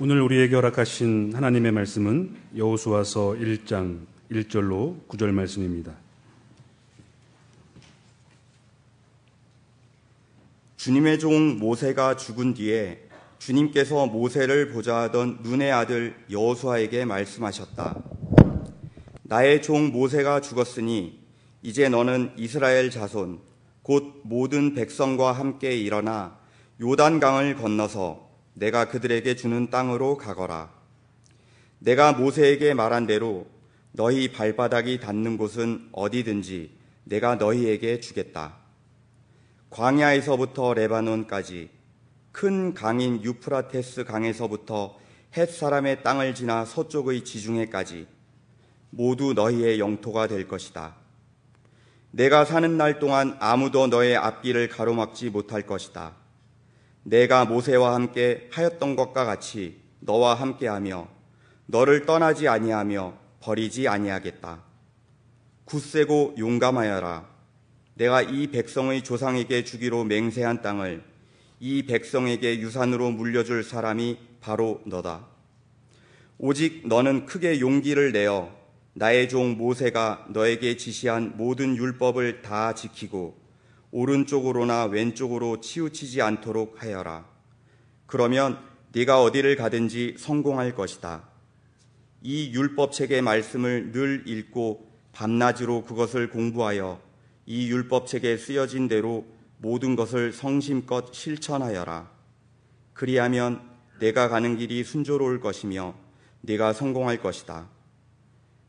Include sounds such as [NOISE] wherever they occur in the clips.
오늘 우리에게 허락하신 하나님의 말씀은 여호수아서 1장 1절로 9절 말씀입니다. 주님의 종 모세가 죽은 뒤에 주님께서 모세를 보자 하던 눈의 아들 여호수아에게 말씀하셨다. 나의 종 모세가 죽었으니 이제 너는 이스라엘 자손 곧 모든 백성과 함께 일어나 요단강을 건너서 내가 그들에게 주는 땅으로 가거라. 내가 모세에게 말한 대로 너희 발바닥이 닿는 곳은 어디든지 내가 너희에게 주겠다. 광야에서부터 레바논까지 큰 강인 유프라테스 강에서부터 햇 사람의 땅을 지나 서쪽의 지중해까지 모두 너희의 영토가 될 것이다. 내가 사는 날 동안 아무도 너의 앞길을 가로막지 못할 것이다. 내가 모세와 함께 하였던 것과 같이 너와 함께하며 너를 떠나지 아니하며 버리지 아니하겠다. 굳세고 용감하여라. 내가 이 백성의 조상에게 주기로 맹세한 땅을 이 백성에게 유산으로 물려줄 사람이 바로 너다. 오직 너는 크게 용기를 내어 나의 종 모세가 너에게 지시한 모든 율법을 다 지키고 오른쪽으로나 왼쪽으로 치우치지 않도록 하여라. 그러면 네가 어디를 가든지 성공할 것이다. 이 율법책의 말씀을 늘 읽고 밤낮으로 그것을 공부하여 이 율법책에 쓰여진 대로 모든 것을 성심껏 실천하여라. 그리하면 내가 가는 길이 순조로울 것이며 네가 성공할 것이다.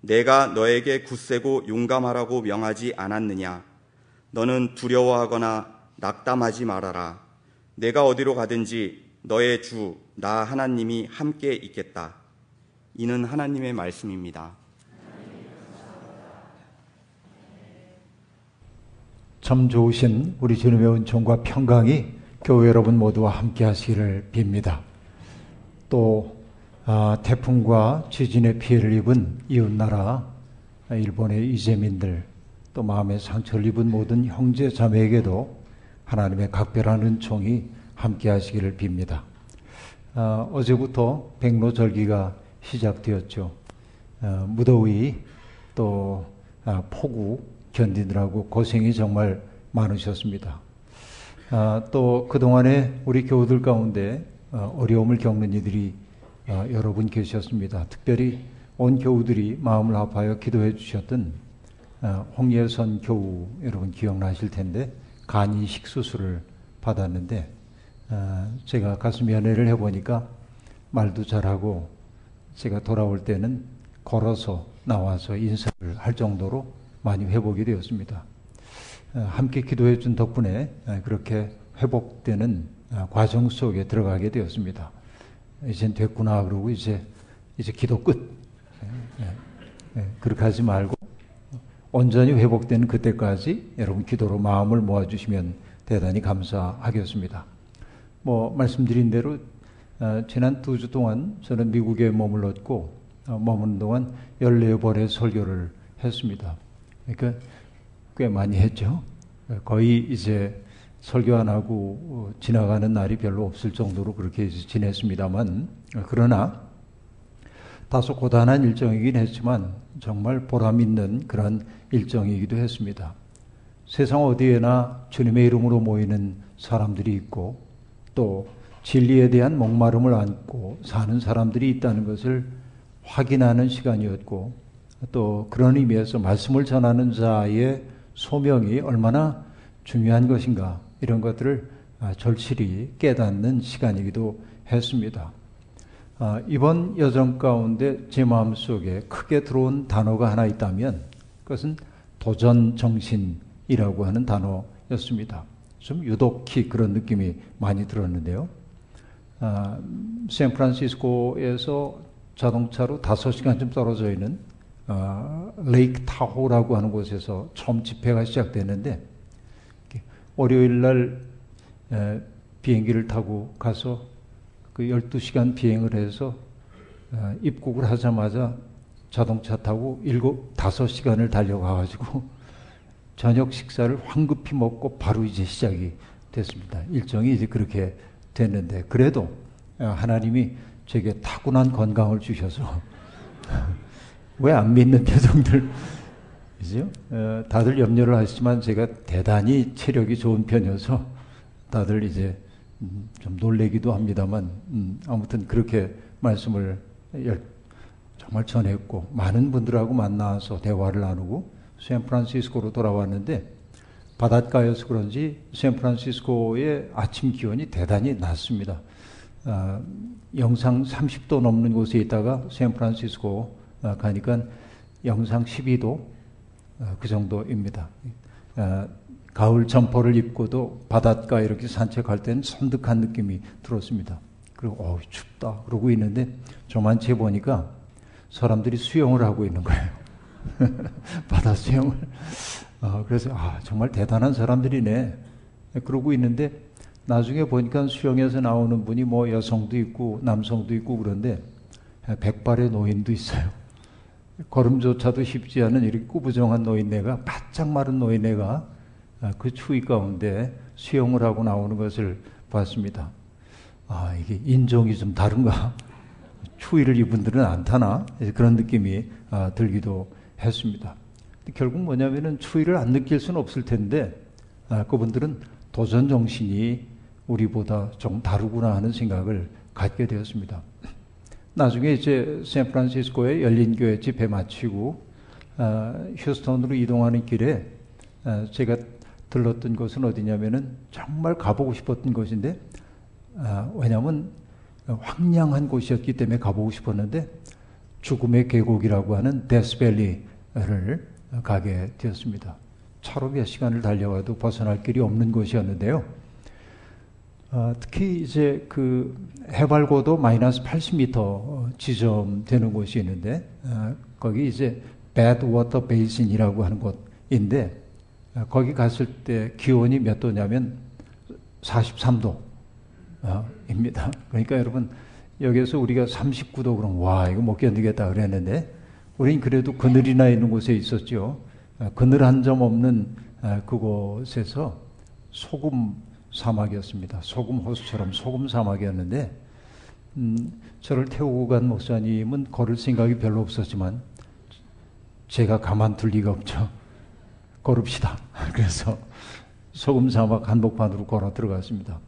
내가 너에게 굳세고 용감하라고 명하지 않았느냐? 너는 두려워하거나 낙담하지 말아라. 내가 어디로 가든지 너의 주, 나 하나님이 함께 있겠다. 이는 하나님의 말씀입니다. 참 좋으신 우리 주님의 은총과 평강이 교회 여러분 모두와 함께 하시기를 빕니다. 또 아, 태풍과 지진의 피해를 입은 이웃나라 일본의 이재민들 또 마음의 상처를 입은 모든 형제 자매에게도 하나님의 각별한 은총이 함께 하시기를 빕니다. 아, 어제부터 백로절기가 시작되었죠. 아, 무더위 또 아, 폭우 견디느라고 고생이 정말 많으셨습니다. 아, 또 그동안에 우리 교우들 가운데 어, 어려움을 겪는 이들이 어, 여러 분 계셨습니다. 특별히 온 교우들이 마음을 합하여 기도해 주셨던 어, 홍예선 교우 여러분 기억나실 텐데 간 이식 수술을 받았는데 어, 제가 가슴 연애를 해보니까 말도 잘하고 제가 돌아올 때는 걸어서 나와서 인사를 할 정도로 많이 회복이 되었습니다. 어, 함께 기도해 준 덕분에 어, 그렇게 회복되는 어, 과정 속에 들어가게 되었습니다. 이젠 됐구나 그러고 이제 이제 기도 끝. 예, 예, 그렇게 하지 말고 온전히 회복되는 그때까지 여러분 기도로 마음을 모아주시면 대단히 감사하겠습니다. 뭐 말씀드린 대로 지난 두 주 동안 저는 미국에 머물렀고 머무는 동안 14번의 설교를 했습니다. 그러니까 꽤 많이 했죠. 거의 이제 설교 안 하고 어, 지나가는 날이 별로 없을 정도로 그렇게 지냈습니다만 그러나 다소 고단한 일정이긴 했지만 정말 보람 있는 그런 일정이기도 했습니다. 세상 어디에나 주님의 이름으로 모이는 사람들이 있고 또 진리에 대한 목마름을 안고 사는 사람들이 있다는 것을 확인하는 시간이었고 또 그런 의미에서 말씀을 전하는 자의 소명이 얼마나 중요한 것인가 이런 것들을 아, 절실히 깨닫는 시간이기도 했습니다. 아, 이번 여정 가운데 제 마음속에 크게 들어온 단어가 하나 있다면 그것은 도전 정신이라고 하는 단어였습니다. 좀 유독히 그런 느낌이 많이 들었는데요. 아, 샌프란시스코에서 자동차로 5시간쯤 떨어져 있는 어, 레이크 타호라고 하는 곳에서 처음 집회가 시작됐는데 월요일 날 에, 비행기를 타고 가서 그 12시간 비행을 해서 어, 입국을 하자마자 자동차 타고 7, 5시간을 달려가 가지고 [LAUGHS] 저녁 식사를 황급히 먹고 바로 이제 시작이 됐습니다. 일정이 이제 그렇게 됐는데 그래도 어, 하나님이 제게 타고난 건강을 주셔서 [LAUGHS] 왜 안 믿는 표정들 그죠? [LAUGHS] 어, 다들 염려를 하시지만 제가 대단히 체력이 좋은 편이어서 다들 이제 음, 좀 놀래기도 합니다만 음, 아무튼 그렇게 말씀을 정말 전했고 많은 분들하고 만나서 대화를 나누고 샌프란시스코로 돌아왔는데 바닷가여서 그런지 샌프란시스코의 아침 기온이 대단히 낮습니다. 아, 영상 30도 넘는 곳에 있다가 샌프란시스코 아, 가니까 영상 12도 아, 그 정도입니다. 아, 가을 점퍼를 입고도 바닷가 이렇게 산책할 때는 선득한 느낌이 들었습니다. 그리고 어 춥다 그러고 있는데 저만치 보니까 사람들이 수영을 하고 있는 거예요. [LAUGHS] 바다 수영을. 어, 그래서 아 정말 대단한 사람들이네. 그러고 있는데 나중에 보니까 수영에서 나오는 분이 뭐 여성도 있고 남성도 있고 그런데 백발의 노인도 있어요. 걸음조차도 쉽지 않은 이렇게 꾸부정한 노인네가 바짝 마른 노인네가 아, 그 추위 가운데 수영을 하고 나오는 것을 봤습니다. 아, 이게 인종이 좀 다른가? 추위를 이분들은 안 타나? 그런 느낌이 아, 들기도 했습니다. 결국 뭐냐면은 추위를 안 느낄 수는 없을 텐데, 아, 그분들은 도전 정신이 우리보다 좀 다르구나 하는 생각을 갖게 되었습니다. 나중에 이제 샌프란시스코에 열린 교회 집회 마치고 아, 휴스턴으로 이동하는 길에 아, 제가 들렀던 곳은 어디냐면은 정말 가보고 싶었던 곳인데 아, 왜냐하면 황량한 곳이었기 때문에 가보고 싶었는데 죽음의 계곡이라고 하는 데스밸리를 가게 되었습니다. 차로 몇 시간을 달려와도 벗어날 길이 없는 곳이었는데요. 어, 특히 이제 그 해발고도 마이너스 80m 지점 되는 곳이 있는데 어, 거기 이제 Water Basin이라고 하는 곳인데 어, 거기 갔을 때 기온이 몇 도냐면 43도. 어, 입니다. 그러니까 여러분 여기서 우리가 39도 그럼 와 이거 못 견디겠다 그랬는데 우린 그래도 그늘이나 있는 곳에 있었죠. 어, 그늘 한 점 없는 어, 그곳에서 소금 사막이었습니다. 소금 호수처럼 소금 사막이었는데 음, 저를 태우고 간 목사님은 걸을 생각이 별로 없었지만 제가 가만둘 리가 없죠. 걸읍시다. [LAUGHS] 그래서 소금 사막 한복판으로 걸어 들어갔습니다.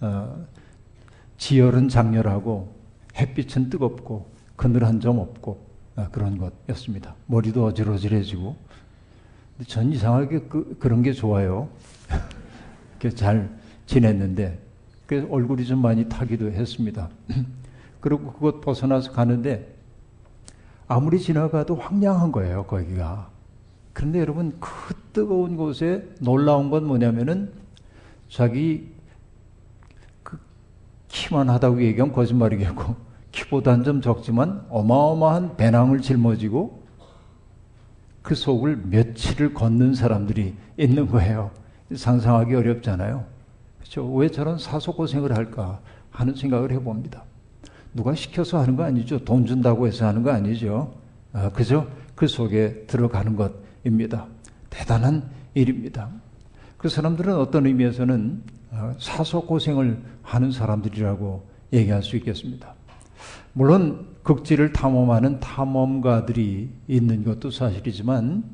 어, 지열은 장렬하고 햇빛은 뜨겁고 그늘 한 점 없고 어, 그런 것이었습니다. 머리도 어질어질해지고 전 이상하게 그, 그런 게 좋아요. [LAUGHS] 잘 지냈는데 그 얼굴이 좀 많이 타기도 했습니다. [CLEARS THROAT] 그리고 그것 벗어나서 가는데 아무리 지나가도 황량한 거예요 거기가. 그런데 여러분 그 뜨거운 곳에 놀라운 건 뭐냐면은 자기 키만 하다고 얘기하면 거짓말이겠고 키보다는 좀 적지만 어마어마한 배낭을 짊어지고 그 속을 며칠을 걷는 사람들이 있는 거예요. 상상하기 어렵잖아요. 그렇죠? 왜 저런 사소 고생을 할까 하는 생각을 해봅니다. 누가 시켜서 하는 거 아니죠. 돈 준다고 해서 하는 거 아니죠. 아, 그죠? 그 속에 들어가는 것 입니다. 대단한 일입니다. 그 사람들은 어떤 의미에서는 어, 사소 고생을 하는 사람들이라고 얘기할 수 있겠습니다. 물론 극지를 탐험하는 탐험가들이 있는 것도 사실이지만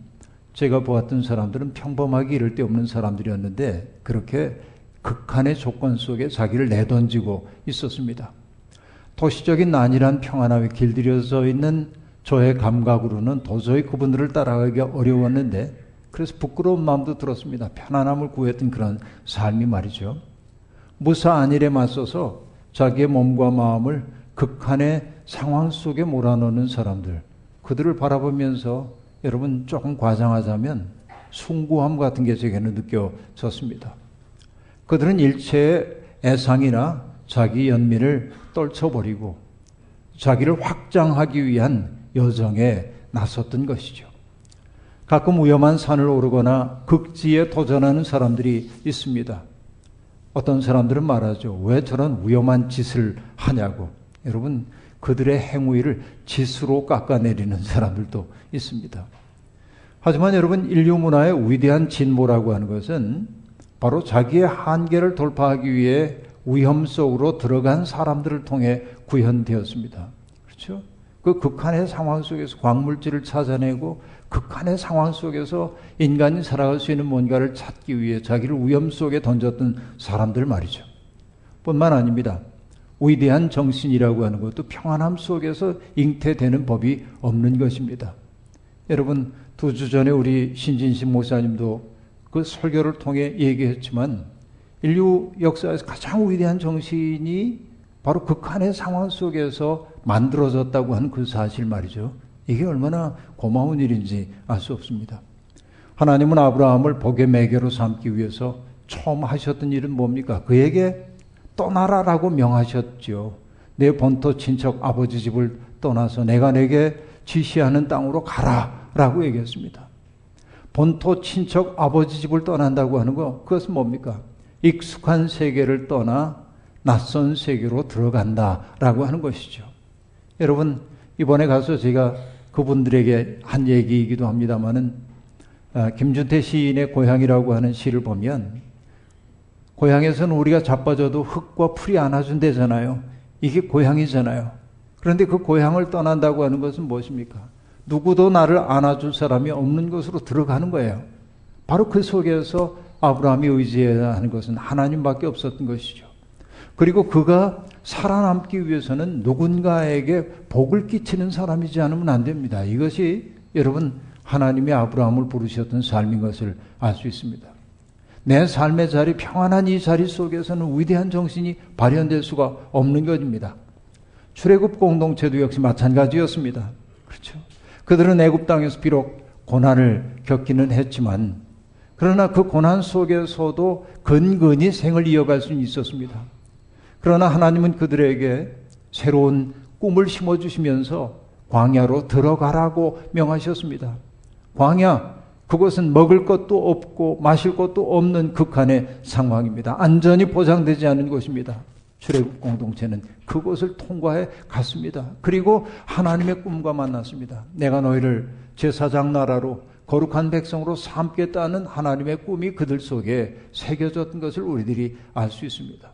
제가 보았던 사람들은 평범하게 이럴 데 없는 사람들이었는데 그렇게 극한의 조건 속에 자기를 내던지고 있었습니다. 도시적인 난이란 평안함에 길들여져 있는 저의 감각으로는 도저히 그분들을 따라가기가 어려웠는데 그래서 부끄러운 마음도 들었습니다. 편안함을 구했던 그런 삶이 말이죠. 무사 안일에 맞서서 자기의 몸과 마음을 극한의 상황 속에 몰아넣는 사람들, 그들을 바라보면서 여러분 조금 과장하자면 숭고함 같은 게 제게는 느껴졌습니다. 그들은 일체의 애상이나 자기 연민을 떨쳐버리고 자기를 확장하기 위한 여정에 나섰던 것이죠. 가끔 위험한 산을 오르거나 극지에 도전하는 사람들이 있습니다. 어떤 사람들은 말하죠. 왜 저런 위험한 짓을 하냐고. 여러분, 그들의 행위를 짓으로 깎아내리는 사람들도 있습니다. 하지만 여러분, 인류 문화의 위대한 진보라고 하는 것은 바로 자기의 한계를 돌파하기 위해 위험 속으로 들어간 사람들을 통해 구현되었습니다. 그렇죠? 그 극한의 상황 속에서 광물질을 찾아내고 극한의 상황 속에서 인간이 살아갈 수 있는 뭔가를 찾기 위해 자기를 위험 속에 던졌던 사람들 말이죠. 뿐만 아닙니다. 위대한 정신이라고 하는 것도 평안함 속에서 잉태되는 법이 없는 것입니다. 여러분, 두 주 전에 우리 신진신 목사님도 그 설교를 통해 얘기했지만 인류 역사에서 가장 위대한 정신이 바로 극한의 상황 속에서 만들어졌다고 하는 그 사실 말이죠. 이게 얼마나 고마운 일인지 알 수 없습니다. 하나님은 아브라함을 복의 매개로 삼기 위해서 처음 하셨던 일은 뭡니까? 그에게 떠나라라고 명하셨죠. 내 본토 친척 아버지 집을 떠나서 내가 내게 지시하는 땅으로 가라라고 얘기했습니다. 본토 친척 아버지 집을 떠난다고 하는 거 그것은 뭡니까? 익숙한 세계를 떠나 낯선 세계로 들어간다라고 하는 것이죠. 여러분 이번에 가서 제가 그분들에게 한 얘기이기도 합니다만은 아, 김준태 시인의 고향이라고 하는 시를 보면 고향에서는 우리가 자빠져도 흙과 풀이 안아준대잖아요. 이게 고향이잖아요. 그런데 그 고향을 떠난다고 하는 것은 무엇입니까? 누구도 나를 안아줄 사람이 없는 곳으로 들어가는 거예요. 바로 그 속에서 아브라함이 의지해야 하는 것은 하나님밖에 없었던 것이죠. 그리고 그가 살아남기 위해서는 누군가에게 복을 끼치는 사람이지 않으면 안 됩니다. 이것이 여러분 하나님이 아브라함을 부르셨던 삶인 것을 알 수 있습니다. 내 삶의 자리, 평안한 이 자리 속에서는 위대한 정신이 발현될 수가 없는 것입니다. 출애굽 공동체도 역시 마찬가지였습니다. 그렇죠. 그들은 애굽 땅에서 비록 고난을 겪기는 했지만 그러나 그 고난 속에서도 근근히 생을 이어갈 수 있었습니다. 그러나 하나님은 그들에게 새로운 꿈을 심어 주시면서 광야로 들어가라고 명하셨습니다. 광야 그것은 먹을 것도 없고 마실 것도 없는 극한의 상황입니다. 안전이 보장되지 않은 곳입니다. 출애굽 공동체는 그곳을 통과해 갔습니다. 그리고 하나님의 꿈과 만났습니다. 내가 너희를 제사장 나라로 거룩한 백성으로 삼겠다는 하나님의 꿈이 그들 속에 새겨졌던 것을 우리들이 알 수 있습니다.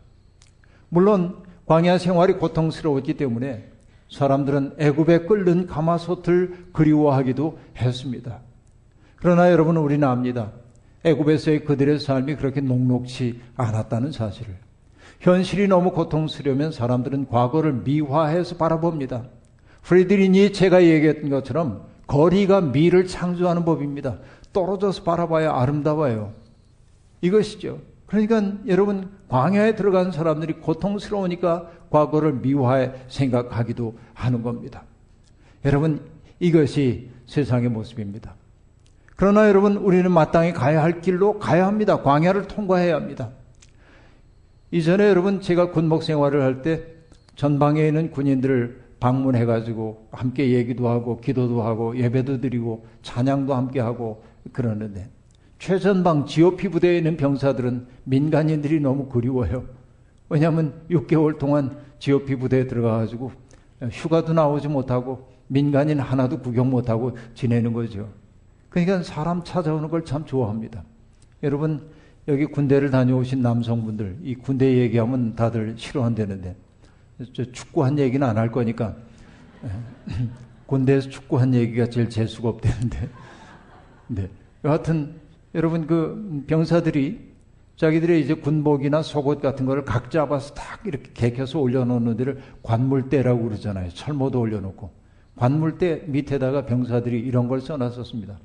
물론 광야 생활이 고통스러웠기 때문에 사람들은 애굽에 끓는 가마솥을 그리워하기도 했습니다. 그러나 여러분 우리는 압니다. 애굽에서의 그들의 삶이 그렇게 녹록치 않았다는 사실을. 현실이 너무 고통스러우면 사람들은 과거를 미화해서 바라봅니다. 프리드리 니체가 얘기했던 것처럼 거리가 미를 창조하는 법입니다. 떨어져서 바라봐야 아름다워요. 이것이죠. 그러니까 여러분 광야에 들어간 사람들이 고통스러우니까 과거를 미화해 생각하기도 하는 겁니다. 여러분 이것이 세상의 모습입니다. 그러나 여러분 우리는 마땅히 가야 할 길로 가야 합니다. 광야를 통과해야 합니다. 이전에 여러분 제가 군목 생활을 할 때 전방에 있는 군인들을 방문해 가지고 함께 얘기도 하고 기도도 하고 예배도 드리고 찬양도 함께 하고 그러는데 최전방 GOP 부대에 있는 병사들은 민간인들이 너무 그리워요. 왜냐하면 6개월 동안 GOP 부대에 들어가 가지고 휴가도 나오지 못하고 민간인 하나도 구경 못하고 지내는 거죠. 그러니까 사람 찾아오는 걸 참 좋아합니다. 여러분 여기 군대를 다녀오신 남성분들 이 군대 얘기하면 다들 싫어한다는데 축구한 얘기는 안 할 거니까 [CLEARS THROAT] 군대에서 축구한 얘기가 제일 재수가 없다는데 네. 여하튼 여러분 그 병사들이 자기들의 이제 군복이나 속옷 같은 거를 각 잡아서 딱 이렇게 개켜서 올려놓는 데를 관물대라고 그러잖아요. 철모도 올려놓고 관물대 밑에다가 병사들이 이런 걸 써놨었습니다.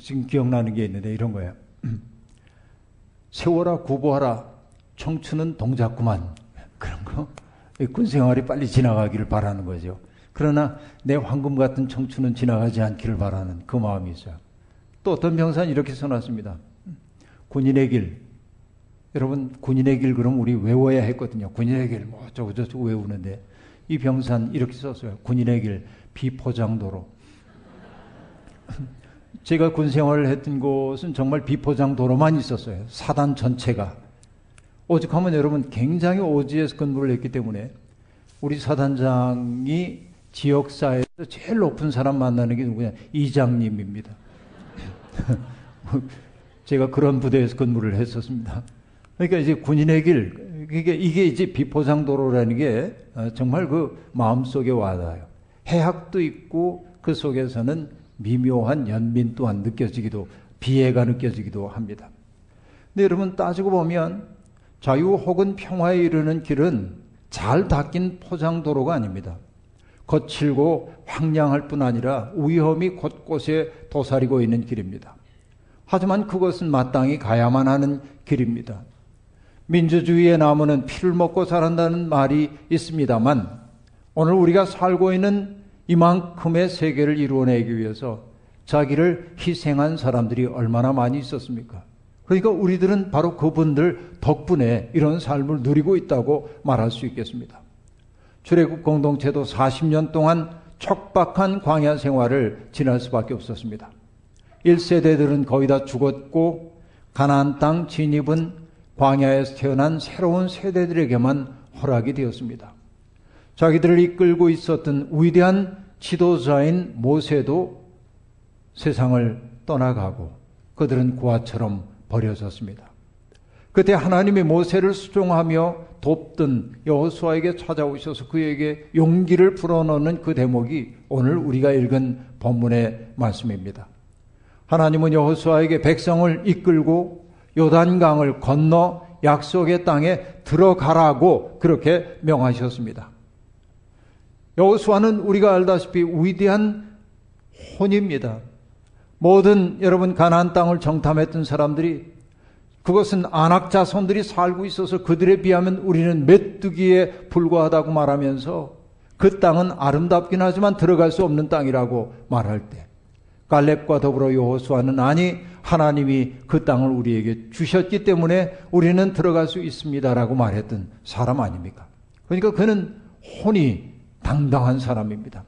지금 기억나는 게 있는데 이런 거예요. [CLEARS THROAT] 세워라 구보하라 청춘은 동작구만 그런 거. 군 생활이 빨리 지나가기를 바라는 거죠. 그러나 내 황금 같은 청춘은 지나가지 않기를 바라는 그 마음이 있어요. 또 어떤 병사는 이렇게 써놨습니다. 군인의 길. 여러분 군인의 길 그럼 우리 외워야 했거든요. 군인의 길 뭐 어쩌고 저쩌고 외우는데 이 병사는 이렇게 썼어요. 군인의 길 비포장도로. [LAUGHS] 제가 군 생활을 했던 곳은 정말 비포장 도로만 있었어요. 사단 전체가. 오직하면 여러분 굉장히 오지에서 근무를 했기 때문에 우리 사단장이 지역사회에서 제일 높은 사람 만나는 게 누구냐? 이장님입니다. [LAUGHS] 제가 그런 부대에서 근무를 했었습니다. 그러니까 이제 군인의 길, 이게, 이게 이제 비포장도로라는 게 어, 정말 그 마음속에 와닿아요. 해학도 있고 그 속에서는 미묘한 연민 또한 느껴지기도, 비애가 느껴지기도 합니다. 근데 여러분 따지고 보면 자유 혹은 평화에 이르는 길은 잘 닦인 포장도로가 아닙니다. 거칠고 황량할 뿐 아니라 위험이 곳곳에 도사리고 있는 길입니다. 하지만 그것은 마땅히 가야만 하는 길입니다. 민주주의의 나무는 피를 먹고 자란다는 말이 있습니다만 오늘 우리가 살고 있는 이만큼의 세계를 이루어내기 위해서 자기를 희생한 사람들이 얼마나 많이 있었습니까? 그러니까 우리들은 바로 그분들 덕분에 이런 삶을 누리고 있다고 말할 수 있겠습니다. 출애굽 공동체도 40년 동안 척박한 광야 생활을 지날 수밖에 없었습니다. 1세대들은 거의 다 죽었고 가나안 땅 진입은 광야에서 태어난 새로운 세대들에게만 허락이 되었습니다. 자기들을 이끌고 있었던 위대한 지도자인 모세도 세상을 떠나가고 그들은 고아처럼 버려졌습니다. 그때 하나님이 모세를 수종하며 돕던 여호수아에게 찾아오셔서 그에게 용기를 불어넣는 그 대목이 오늘 우리가 읽은 본문의 말씀입니다. 하나님은 여호수아에게 백성을 이끌고 요단강을 건너 약속의 땅에 들어가라고 그렇게 명하셨습니다. 여호수아는 우리가 알다시피 위대한 혼입니다. 모든 여러분 가나안 땅을 정탐했던 사람들이 그것은 안악 자 손들이 살고 있어서 그들에 비하면 우리는 메뚜기에 불과하다고 말하면서 그 땅은 아름답긴 하지만 들어갈 수 없는 땅이라고 말할 때 갈렙과 더불어 여호수아는 아니 하나님이 그 땅을 우리에게 주셨기 때문에 우리는 들어갈 수 있습니다라고 말했던 사람 아닙니까? 그러니까 그는 혼이 당당한 사람입니다.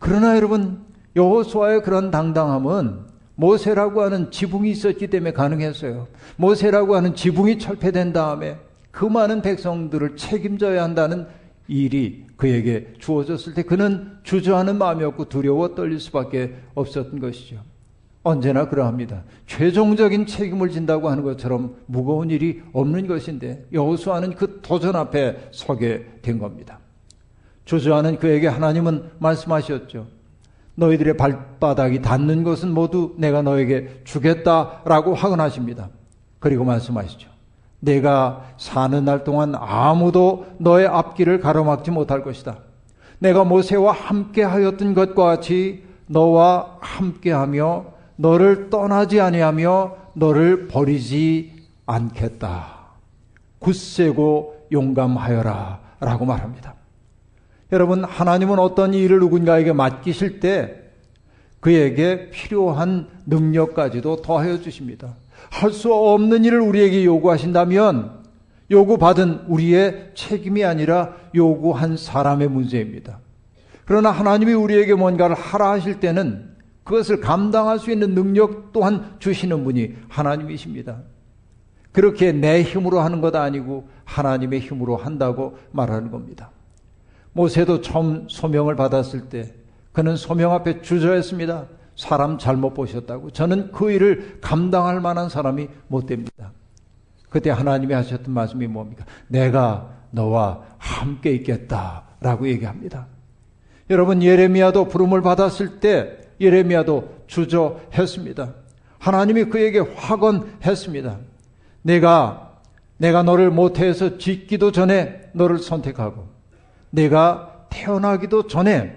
그러나 여러분 여호수아의 그런 당당함은 모세라고 하는 지붕이 있었기 때문에 가능했어요. 모세라고 하는 지붕이 철폐된 다음에 그 많은 백성들을 책임져야 한다는 일이 그에게 주어졌을 때 그는 주저하는 마음이 없고 두려워 떨릴 수밖에 없었던 것이죠. 언제나 그러합니다. 최종적인 책임을 진다고 하는 것처럼 무거운 일이 없는 것인데 여호수아는 그 도전 앞에 서게 된 겁니다. 주저하는 그에게 하나님은 말씀하셨죠. 너희들의 발바닥이 닿는 것은 모두 내가 너에게 주겠다라고 확언하십니다. 그리고 말씀하시죠. 내가 사는 날 동안 아무도 너의 앞길을 가로막지 못할 것이다. 내가 모세와 함께 하였던 것과 같이 너와 함께 하며 너를 떠나지 아니하며 너를 버리지 않겠다. 굳세고 용감하여라 라고 말합니다. 여러분, 하나님은 어떤 일을 누군가에게 맡기실 때 그에게 필요한 능력까지도 더하여 주십니다. 할 수 없는 일을 우리에게 요구하신다면 요구받은 우리의 책임이 아니라 요구한 사람의 문제입니다. 그러나 하나님이 우리에게 뭔가를 하라 하실 때는 그것을 감당할 수 있는 능력 또한 주시는 분이 하나님이십니다. 그렇게 내 힘으로 하는 것 아니고 하나님의 힘으로 한다고 말하는 겁니다. 모세도 처음 소명을 받았을 때 그는 소명 앞에 주저했습니다. 사람 잘못 보셨다고. 저는 그 일을 감당할 만한 사람이 못 됩니다. 그때 하나님이 하셨던 말씀이 뭡니까? 내가 너와 함께 있겠다. 라고 얘기합니다. 여러분, 예레미야도 부름을 받았을 때 예레미야도 주저했습니다. 하나님이 그에게 확언했습니다. 내가, 내가 너를 모태에서 짓기도 전에 너를 선택하고 내가 태어나기도 전에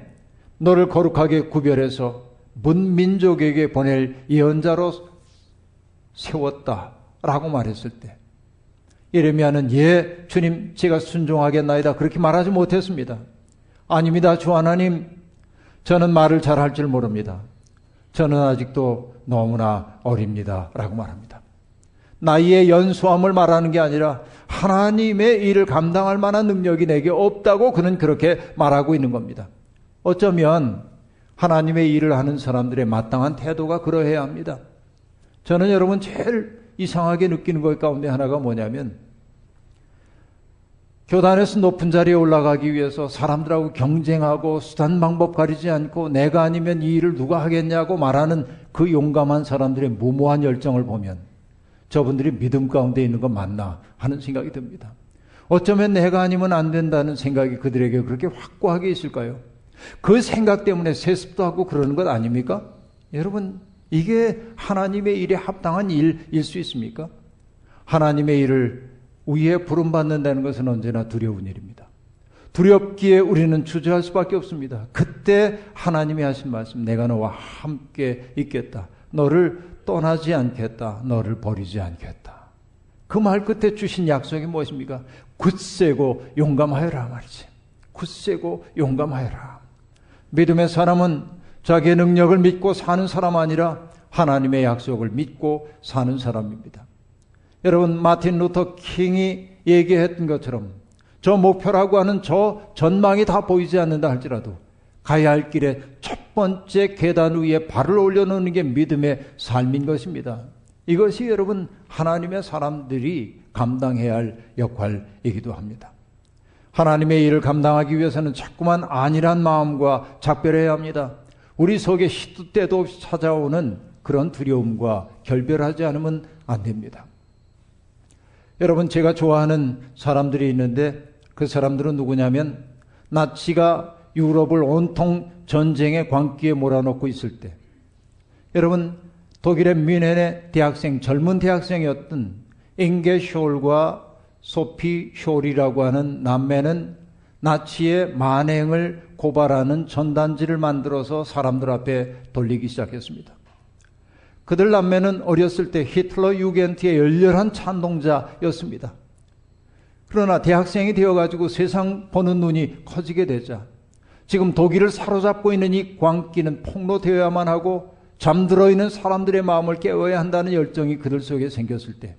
너를 거룩하게 구별해서 문민족에게 보낼 예언자로 세웠다라고 말했을 때 예레미야는 예 주님 제가 순종하겠나이다 그렇게 말하지 못했습니다. 아닙니다 주 하나님 저는 말을 잘 할 줄 모릅니다. 저는 아직도 너무나 어립니다 라고 말합니다. 나이의 연수함을 말하는 게 아니라 하나님의 일을 감당할 만한 능력이 내게 없다고 그는 그렇게 말하고 있는 겁니다. 어쩌면 하나님의 일을 하는 사람들의 마땅한 태도가 그러해야 합니다. 저는 여러분 제일 이상하게 느끼는 것 가운데 하나가 뭐냐면 교단에서 높은 자리에 올라가기 위해서 사람들하고 경쟁하고 수단 방법 가리지 않고 내가 아니면 이 일을 누가 하겠냐고 말하는 그 용감한 사람들의 무모한 열정을 보면 저분들이 믿음 가운데 있는 거 맞나 하는 생각이 듭니다. 어쩌면 내가 아니면 안 된다는 생각이 그들에게 그렇게 확고하게 있을까요? 그 생각 때문에 세습도 하고 그러는 것 아닙니까? 여러분, 이게 하나님의 일에 합당한 일일 수 있습니까? 하나님의 일을 위에 부름받는다는 것은 언제나 두려운 일입니다. 두렵기에 우리는 주저할 수밖에 없습니다. 그때 하나님이 하신 말씀, 내가 너와 함께 있겠다. 너를 떠나지 않겠다. 너를 버리지 않겠다. 그 말 끝에 주신 약속이 무엇입니까? 굳세고 용감하여라 말이지. 굳세고 용감하여라. 믿음의 사람은 자기의 능력을 믿고 사는 사람 아니라 하나님의 약속을 믿고 사는 사람입니다. 여러분 마틴 루터 킹이 얘기했던 것처럼 저 목표라고 하는 저 전망이 다 보이지 않는다 할지라도 가야 할 길에 첫 번째 계단 위에 발을 올려놓는 게 믿음의 삶인 것입니다. 이것이 여러분 하나님의 사람들이 감당해야 할 역할이기도 합니다. 하나님의 일을 감당하기 위해서는 자꾸만 안일한 마음과 작별해야 합니다. 우리 속에 시도 때도 없이 찾아오는 그런 두려움과 결별하지 않으면 안 됩니다. 여러분 제가 좋아하는 사람들이 있는데 그 사람들은 누구냐면 나치가 유럽을 온통 전쟁의 광기에 몰아넣고 있을 때 여러분 독일의 뮌헨의 대학생 젊은 대학생이었던 잉게 숄과 소피 숄이라고 하는 남매는 나치의 만행을 고발하는 전단지를 만들어서 사람들 앞에 돌리기 시작했습니다. 그들 남매는 어렸을 때 히틀러 유겐트의 열렬한 찬동자였습니다. 그러나 대학생이 되어가지고 세상 보는 눈이 커지게 되자 지금 독일을 사로잡고 있는 이 광기는 폭로되어야만 하고 잠들어 있는 사람들의 마음을 깨워야 한다는 열정이 그들 속에 생겼을 때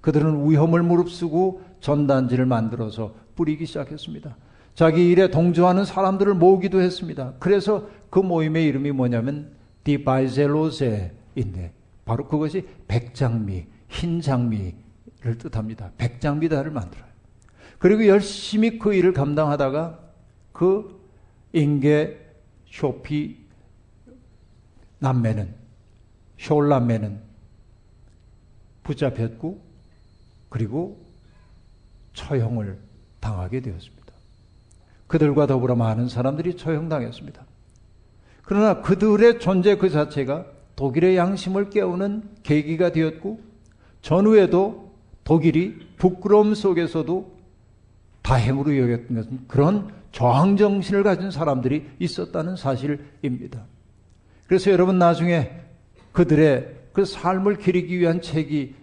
그들은 위험을 무릅쓰고 전단지를 만들어서 뿌리기 시작했습니다. 자기 일에 동조하는 사람들을 모으기도 했습니다. 그래서 그 모임의 이름이 뭐냐면 디바이젤로세인데 바로 그것이 백장미, 흰장미를 뜻합니다. 백장미다를 만들어요. 그리고 열심히 그 일을 감당하다가 그 인계 쇼피 남매는 쇼 남매는 붙잡혔고 그리고 처형을 당하게 되었습니다. 그들과 더불어 많은 사람들이 처형당했습니다. 그러나 그들의 존재 그 자체가 독일의 양심을 깨우는 계기가 되었고 전후에도 독일이 부끄러움 속에서도 다행으로 여겼던 것은 그런 저항 정신을 가진 사람들이 있었다는 사실입니다. 그래서 여러분 나중에 그들의 그 삶을 기리기 위한 책이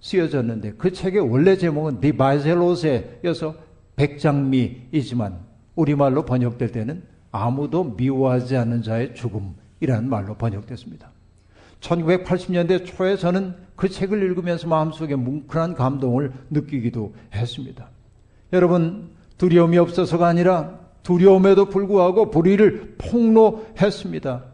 쓰여졌는데 그 책의 원래 제목은 디바이젤로세여서 백장미이지만 우리말로 번역될 때는 아무도 미워하지 않는 자의 죽음이라는 말로 번역됐습니다. 1980년대 초에 저는 그 책을 읽으면서 마음속에 뭉클한 감동을 느끼기도 했습니다. 여러분, 두려움이 없어서가 아니라 두려움에도 불구하고 불의를 폭로했습니다.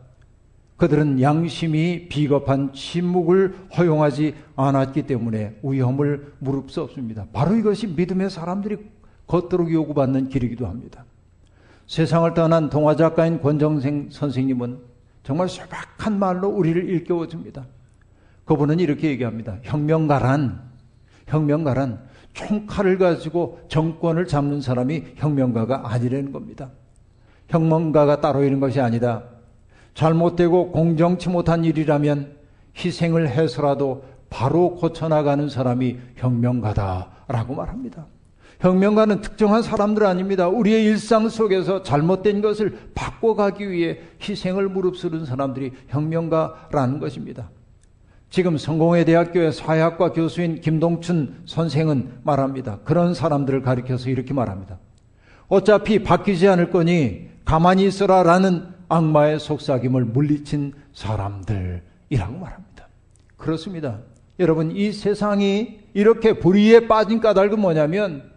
그들은 양심이 비겁한 침묵을 허용하지 않았기 때문에 위험을 무릅쓰었습니다. 바로 이것이 믿음의 사람들이 걷도록 요구받는 길이기도 합니다. 세상을 떠난 동화 작가인 권정생 선생님은 정말 소박한 말로 우리를 일깨워 줍니다. 그분은 이렇게 얘기합니다. 혁명가란 혁명가란 총칼을 가지고 정권을 잡는 사람이 혁명가가 아니라는 겁니다. 혁명가가 따로 있는 것이 아니다. 잘못되고 공정치 못한 일이라면 희생을 해서라도 바로 고쳐나가는 사람이 혁명가다라고 말합니다. 혁명가는 특정한 사람들 아닙니다. 우리의 일상 속에서 잘못된 것을 바꿔가기 위해 희생을 무릅쓰는 사람들이 혁명가라는 것입니다. 지금 성공회 대학교의 사회학과 교수인 김동춘 선생은 말합니다. 그런 사람들을 가리켜서 이렇게 말합니다. 어차피 바뀌지 않을 거니 가만히 있어라 라는 악마의 속삭임을 물리친 사람들이라고 말합니다. 그렇습니다. 여러분, 이 세상이 이렇게 불의에 빠진 까닭은 뭐냐면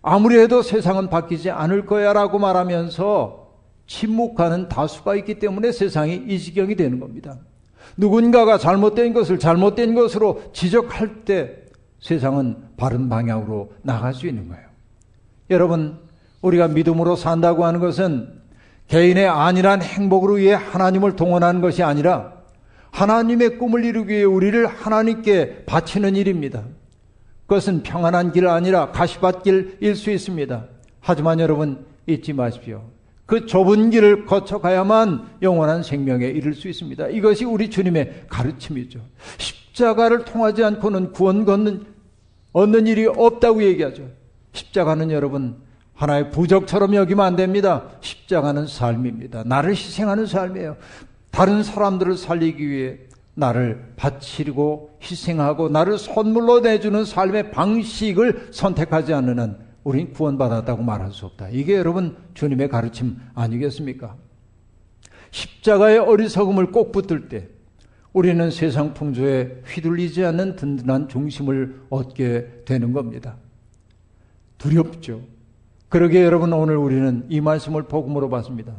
아무리 해도 세상은 바뀌지 않을 거야 라고 말하면서 침묵하는 다수가 있기 때문에 세상이 이 지경이 되는 겁니다. 누군가가 잘못된 것을 잘못된 것으로 지적할 때 세상은 바른 방향으로 나갈 수 있는 거예요. 여러분, 우리가 믿음으로 산다고 하는 것은 개인의 안일한 행복을 위해 하나님을 동원하는 것이 아니라 하나님의 꿈을 이루기 위해 우리를 하나님께 바치는 일입니다. 그것은 평안한 길 아니라 가시밭길일 수 있습니다. 하지만 여러분 잊지 마십시오. 그 좁은 길을 거쳐 가야만 영원한 생명에 이를 수 있습니다. 이것이 우리 주님의 가르침이죠. 십자가를 통하지 않고는 구원 걷는 얻는 일이 없다고 얘기하죠. 십자가는 여러분 하나의 부적처럼 여기면 안 됩니다. 십자가는 삶입니다. 나를 희생하는 삶이에요. 다른 사람들을 살리기 위해 나를 바치고 희생하고 나를 선물로 내주는 삶의 방식을 선택하지 않는 한 우린 구원받았다고 말할 수 없다. 이게 여러분 주님의 가르침 아니겠습니까? 십자가의 어리석음을 꼭 붙들 때 우리는 세상 풍조에 휘둘리지 않는 든든한 중심을 얻게 되는 겁니다. 두렵죠. 그러게 여러분 오늘 우리는 이 말씀을 복음으로 봤습니다.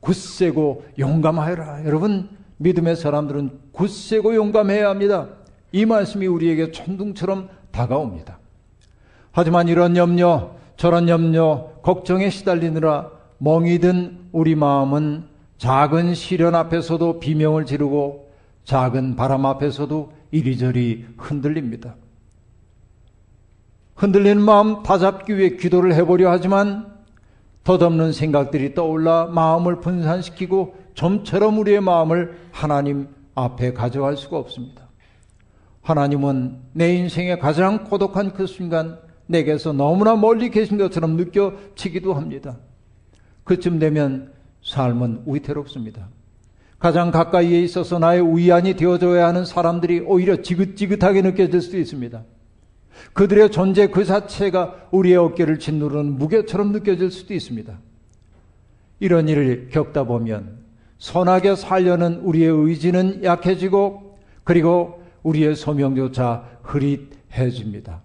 굳세고 용감하여라. 여러분 믿음의 사람들은 굳세고 용감해야 합니다. 이 말씀이 우리에게 천둥처럼 다가옵니다. 하지만 이런 염려, 저런 염려, 걱정에 시달리느라 멍이 든 우리 마음은 작은 시련 앞에서도 비명을 지르고 작은 바람 앞에서도 이리저리 흔들립니다. 흔들리는 마음 다잡기 위해 기도를 해보려 하지만 덧없는 생각들이 떠올라 마음을 분산시키고 점처럼 우리의 마음을 하나님 앞에 가져갈 수가 없습니다. 하나님은 내 인생의 가장 고독한 그 순간 내게서 너무나 멀리 계신 것처럼 느껴지기도 합니다. 그쯤 되면 삶은 위태롭습니다. 가장 가까이에 있어서 나의 위안이 되어줘야 하는 사람들이 오히려 지긋지긋하게 느껴질 수도 있습니다. 그들의 존재 그 자체가 우리의 어깨를 짓누르는 무게처럼 느껴질 수도 있습니다. 이런 일을 겪다 보면 선하게 살려는 우리의 의지는 약해지고 그리고 우리의 소명조차 흐릿해집니다.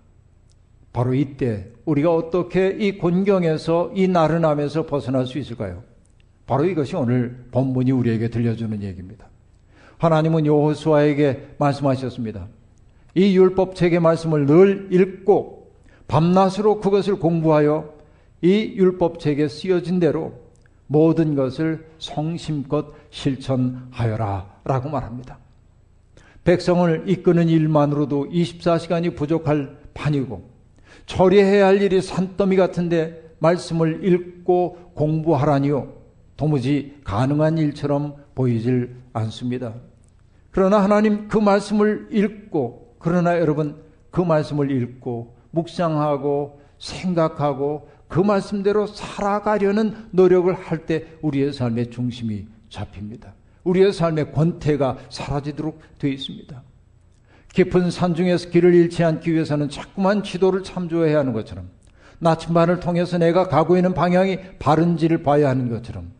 바로 이때 우리가 어떻게 이 곤경에서 이 나른함에서 벗어날 수 있을까요? 바로 이것이 오늘 본문이 우리에게 들려주는 얘기입니다. 하나님은 여호수아에게 말씀하셨습니다. 이 율법 책의 말씀을 늘 읽고 밤낮으로 그것을 공부하여 이 율법 책에 쓰여진 대로 모든 것을 성심껏 실천하여라 라고 말합니다. 백성을 이끄는 일만으로도 24시간이 부족할 판이고 처리해야 할 일이 산더미 같은데 말씀을 읽고 공부하라니요. 도무지 가능한 일처럼 보이질 않습니다. 그러나 하나님 그 말씀을 읽고, 그러나 여러분 그 말씀을 읽고, 묵상하고, 생각하고, 그 말씀대로 살아가려는 노력을 할 때 우리의 삶의 중심이 잡힙니다. 우리의 삶의 권태가 사라지도록 되어 있습니다. 깊은 산중에서 길을 잃지 않기 위해서는 자꾸만 지도를 참조해야 하는 것처럼 나침반을 통해서 내가 가고 있는 방향이 바른지를 봐야 하는 것처럼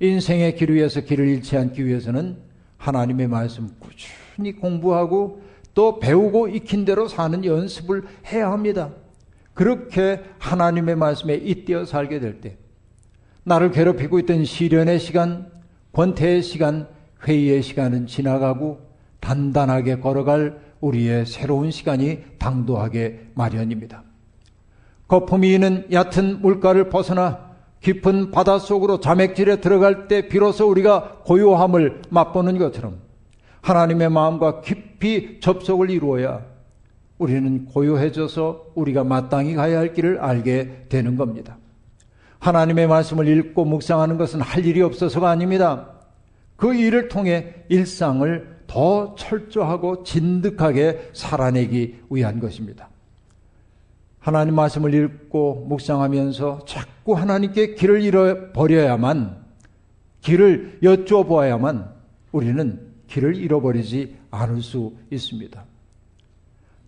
인생의 길 위에서 길을 잃지 않기 위해서는 하나님의 말씀 꾸준히 공부하고 또 배우고 익힌 대로 사는 연습을 해야 합니다. 그렇게 하나님의 말씀에 잇대어 살게 될 때 나를 괴롭히고 있던 시련의 시간, 권태의 시간, 회의의 시간은 지나가고 단단하게 걸어갈 우리의 새로운 시간이 당도하게 마련입니다. 거품이 있는 얕은 물가를 벗어나 깊은 바다 속으로 자맥질에 들어갈 때 비로소 우리가 고요함을 맛보는 것처럼 하나님의 마음과 깊이 접속을 이루어야 우리는 고요해져서 우리가 마땅히 가야 할 길을 알게 되는 겁니다. 하나님의 말씀을 읽고 묵상하는 것은 할 일이 없어서가 아닙니다. 그 일을 통해 일상을 더 철저하고 진득하게 살아내기 위한 것입니다. 하나님 말씀을 읽고 묵상하면서 자꾸 하나님께 길을 잃어버려야만, 길을 여쭤보아야만 우리는 길을 잃어버리지 않을 수 있습니다.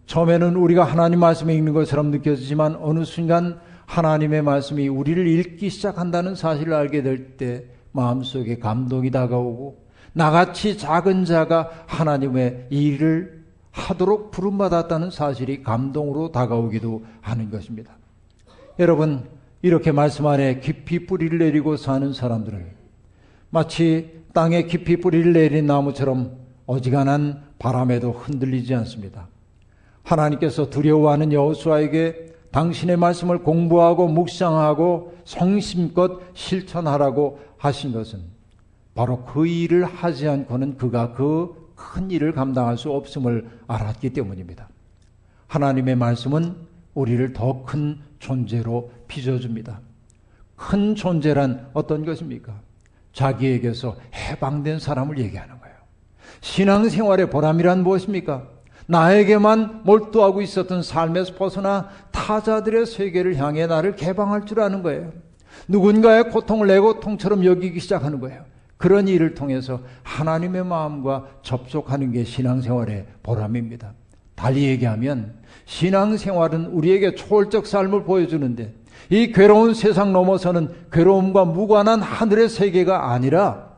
처음에는 우리가 하나님 말씀을 읽는 것처럼 느껴지지만 어느 순간 하나님의 말씀이 우리를 읽기 시작한다는 사실을 알게 될 때 마음속에 감동이 다가오고 나같이 작은 자가 하나님의 일을 하도록 부름받았다는 사실이 감동으로 다가오기도 하는 것입니다. 여러분, 이렇게 말씀 안에 깊이 뿌리를 내리고 사는 사람들은 마치 땅에 깊이 뿌리를 내린 나무처럼 어지간한 바람에도 흔들리지 않습니다. 하나님께서 두려워하는 여호수아에게 당신의 말씀을 공부하고 묵상하고 성심껏 실천하라고 하신 것은 바로 그 일을 하지 않고는 그가 그 큰 일을 감당할 수 없음을 알았기 때문입니다. 하나님의 말씀은 우리를 더 큰 존재로 빚어줍니다. 큰 존재란 어떤 것입니까? 자기에게서 해방된 사람을 얘기하는 거예요. 신앙생활의 보람이란 무엇입니까? 나에게만 몰두하고 있었던 삶에서 벗어나 타자들의 세계를 향해 나를 개방할 줄 아는 거예요. 누군가의 고통을 내 고통처럼 여기기 시작하는 거예요. 그런 일을 통해서 하나님의 마음과 접촉하는 게 신앙생활의 보람입니다. 달리 얘기하면 신앙생활은 우리에게 초월적 삶을 보여주는데 이 괴로운 세상 넘어서는 괴로움과 무관한 하늘의 세계가 아니라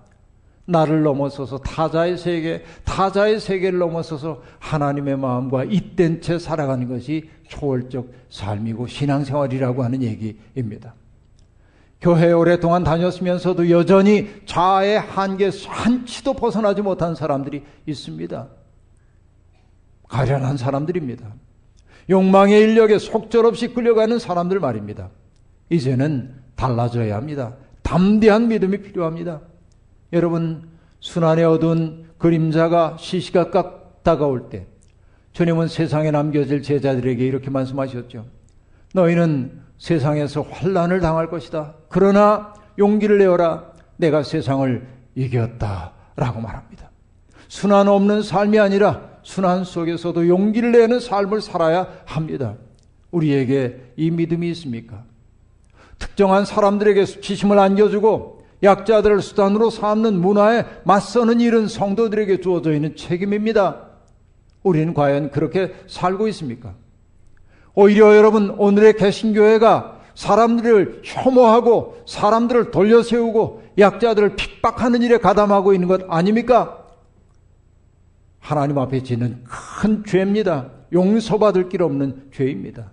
나를 넘어서서 타자의 세계, 타자의 세계를 넘어서서 하나님의 마음과 잇된 채 살아가는 것이 초월적 삶이고 신앙생활이라고 하는 얘기입니다. 교회에 오랫동안 다녔으면서도 여전히 자아의 한계 한치도 벗어나지 못한 사람들이 있습니다. 가련한 사람들입니다. 욕망의 인력에 속절없이 끌려가는 사람들 말입니다. 이제는 달라져야 합니다. 담대한 믿음이 필요합니다. 여러분, 순환의 어두운 그림자가 시시각각 다가올 때, 주님은 세상에 남겨질 제자들에게 이렇게 말씀하셨죠. 너희는 세상에서 환란을 당할 것이다. 그러나 용기를 내어라. 내가 세상을 이겼다. 라고 말합니다. 순환 없는 삶이 아니라 순환 속에서도 용기를 내는 삶을 살아야 합니다. 우리에게 이 믿음이 있습니까? 특정한 사람들에게 수치심을 안겨주고 약자들을 수단으로 삼는 문화에 맞서는 일은 성도들에게 주어져 있는 책임입니다. 우리는 과연 그렇게 살고 있습니까? 오히려 여러분 오늘의 개신교회가 사람들을 혐오하고 사람들을 돌려세우고 약자들을 핍박하는 일에 가담하고 있는 것 아닙니까? 하나님 앞에 지는 큰 죄입니다. 용서받을 길 없는 죄입니다.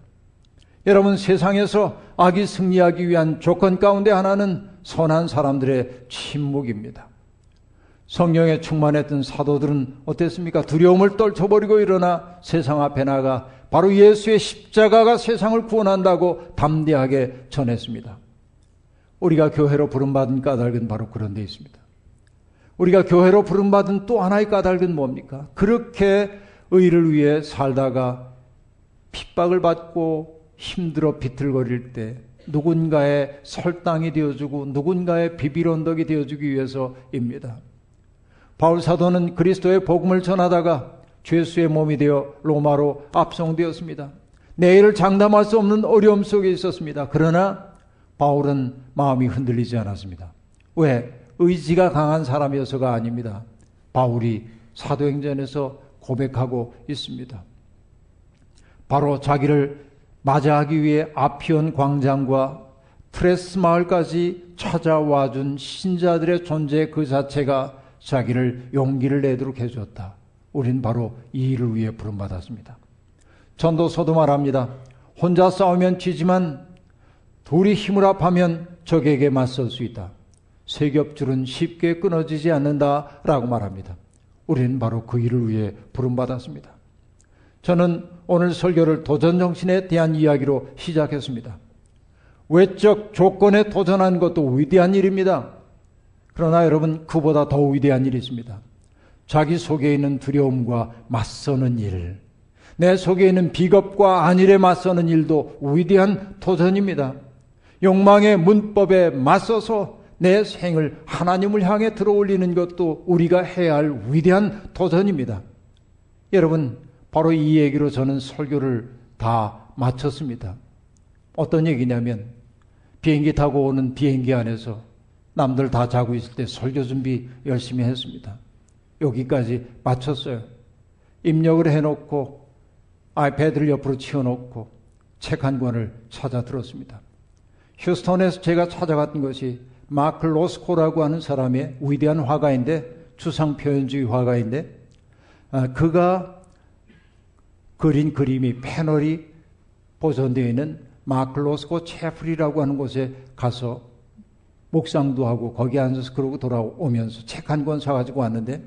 여러분 세상에서 악이 승리하기 위한 조건 가운데 하나는 선한 사람들의 침묵입니다. 성령에 충만했던 사도들은 어땠습니까? 두려움을 떨쳐버리고 일어나 세상 앞에 나가 바로 예수의 십자가가 세상을 구원한다고 담대하게 전했습니다. 우리가 교회로 부름받은 까닭은 바로 그런 데 있습니다. 우리가 교회로 부름받은 또 하나의 까닭은 뭡니까? 그렇게 의를 위해 살다가 핍박을 받고 힘들어 비틀거릴 때 누군가의 설당이 되어주고 누군가의 비빌 언덕이 되어주기 위해서입니다. 바울 사도는 그리스도의 복음을 전하다가 죄수의 몸이 되어 로마로 압송되었습니다. 내일을 장담할 수 없는 어려움 속에 있었습니다. 그러나 바울은 마음이 흔들리지 않았습니다. 왜? 의지가 강한 사람이어서가 아닙니다. 바울이 사도행전에서 고백하고 있습니다. 바로 자기를 맞이하기 위해 아피온 광장과 트레스 마을까지 찾아와 준 신자들의 존재 그 자체가 자기를 용기를 내도록 해줬다. 우린 바로 이 일을 위해 부름받았습니다. 전도서도 말합니다. 혼자 싸우면 지지만 둘이 힘을 합하면 적에게 맞설 수 있다. 세 겹줄은 쉽게 끊어지지 않는다 라고 말합니다. 우리는 바로 그 일을 위해 부름받았습니다. 저는 오늘 설교를 도전 정신에 대한 이야기로 시작했습니다. 외적 조건에 도전한 것도 위대한 일입니다. 그러나 여러분, 그보다 더 위대한 일이 있습니다. 자기 속에 있는 두려움과 맞서는 일, 내 속에 있는 비겁과 안일에 맞서는 일도 위대한 도전입니다. 욕망의 문법에 맞서서 내 생을 하나님을 향해 들어올리는 것도 우리가 해야 할 위대한 도전입니다. 여러분, 바로 이 얘기로 저는 설교를 다 마쳤습니다. 어떤 얘기냐면, 비행기 타고 오는 비행기 안에서 남들 다 자고 있을 때 설교 준비 열심히 했습니다. 여기까지 마쳤어요. 입력을 해놓고 아이패드를 옆으로 치워놓고 책 한 권을 찾아 들었습니다. 휴스턴에서 제가 찾아갔던 것이 마크 로스코라고 하는 사람의 위대한 화가인데 추상 표현주의 화가인데 아, 그가 그린 그림이 패널이 보존되어 있는 마크 로스코 채플이라고 하는 곳에 가서 목상도 하고 거기 앉아서 그러고 돌아오면서 책 한 권 사가지고 왔는데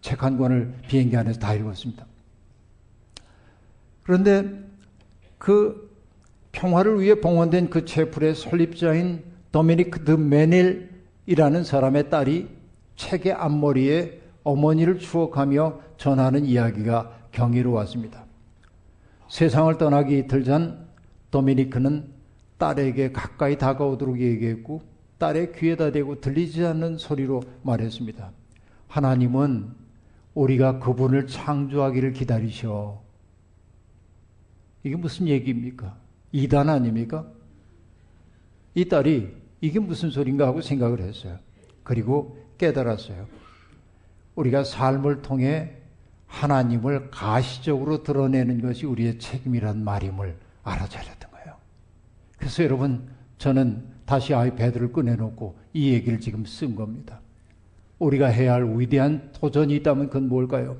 책 한 권을 비행기 안에서 다 읽었습니다. 그런데 그 평화를 위해 봉헌된 그 채플의 설립자인 도미니크 드 메닐이라는 사람의 딸이 책의 앞머리에 어머니를 추억하며 전하는 이야기가 경이로웠습니다. 세상을 떠나기 이틀 전 도미니크는 딸에게 가까이 다가오도록 얘기했고 딸의 귀에다 대고 들리지 않는 소리로 말했습니다. 하나님은 우리가 그분을 창조하기를 기다리셔. 이게 무슨 얘기입니까? 이단 아닙니까? 이 딸이 이게 무슨 소린가 하고 생각을 했어요. 그리고 깨달았어요. 우리가 삶을 통해 하나님을 가시적으로 드러내는 것이 우리의 책임이란 말임을 알아차렸던 거예요. 그래서 여러분, 저는 다시 아이패드를 꺼내놓고 이 얘기를 지금 쓴 겁니다. 우리가 해야 할 위대한 도전이 있다면 그건 뭘까요?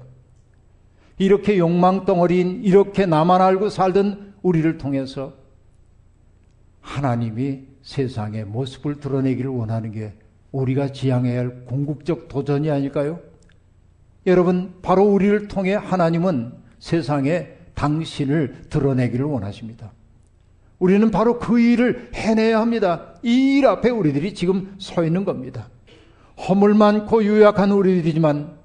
이렇게 욕망 덩어리인 이렇게 나만 알고 살던 우리를 통해서 하나님이 세상의 모습을 드러내기를 원하는 게 우리가 지향해야 할 궁극적 도전이 아닐까요? 여러분, 바로 우리를 통해 하나님은 세상에 당신을 드러내기를 원하십니다. 우리는 바로 그 일을 해내야 합니다. 이 일 앞에 우리들이 지금 서 있는 겁니다. 허물 많고 유약한 우리들이지만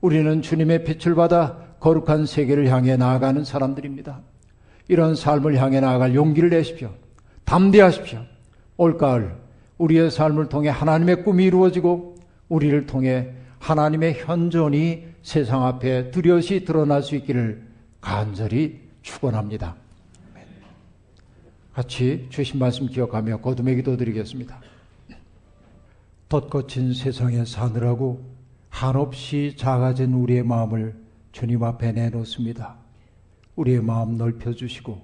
우리는 주님의 빛을 받아 거룩한 세계를 향해 나아가는 사람들입니다. 이런 삶을 향해 나아갈 용기를 내십시오. 담대하십시오. 올가을 우리의 삶을 통해 하나님의 꿈이 이루어지고 우리를 통해 하나님의 현존이 세상 앞에 뚜렷이 드러날 수 있기를 간절히 축원합니다. 같이 주신 말씀 기억하며 거듭의 기도 드리겠습니다. 덧거친 세상에 사느라고 한없이 작아진 우리의 마음을 주님 앞에 내놓습니다. 우리의 마음 넓혀주시고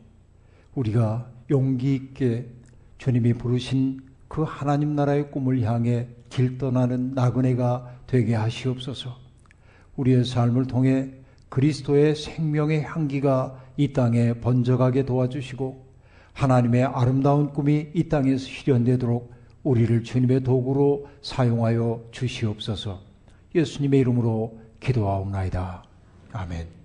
우리가 용기 있게 주님이 부르신 그 하나님 나라의 꿈을 향해 길 떠나는 나그네가 되게 하시옵소서. 우리의 삶을 통해 그리스도의 생명의 향기가 이 땅에 번져가게 도와주시고 하나님의 아름다운 꿈이 이 땅에서 실현되도록 우리를 주님의 도구로 사용하여 주시옵소서. 예수님의 이름으로 기도하옵나이다. 아멘.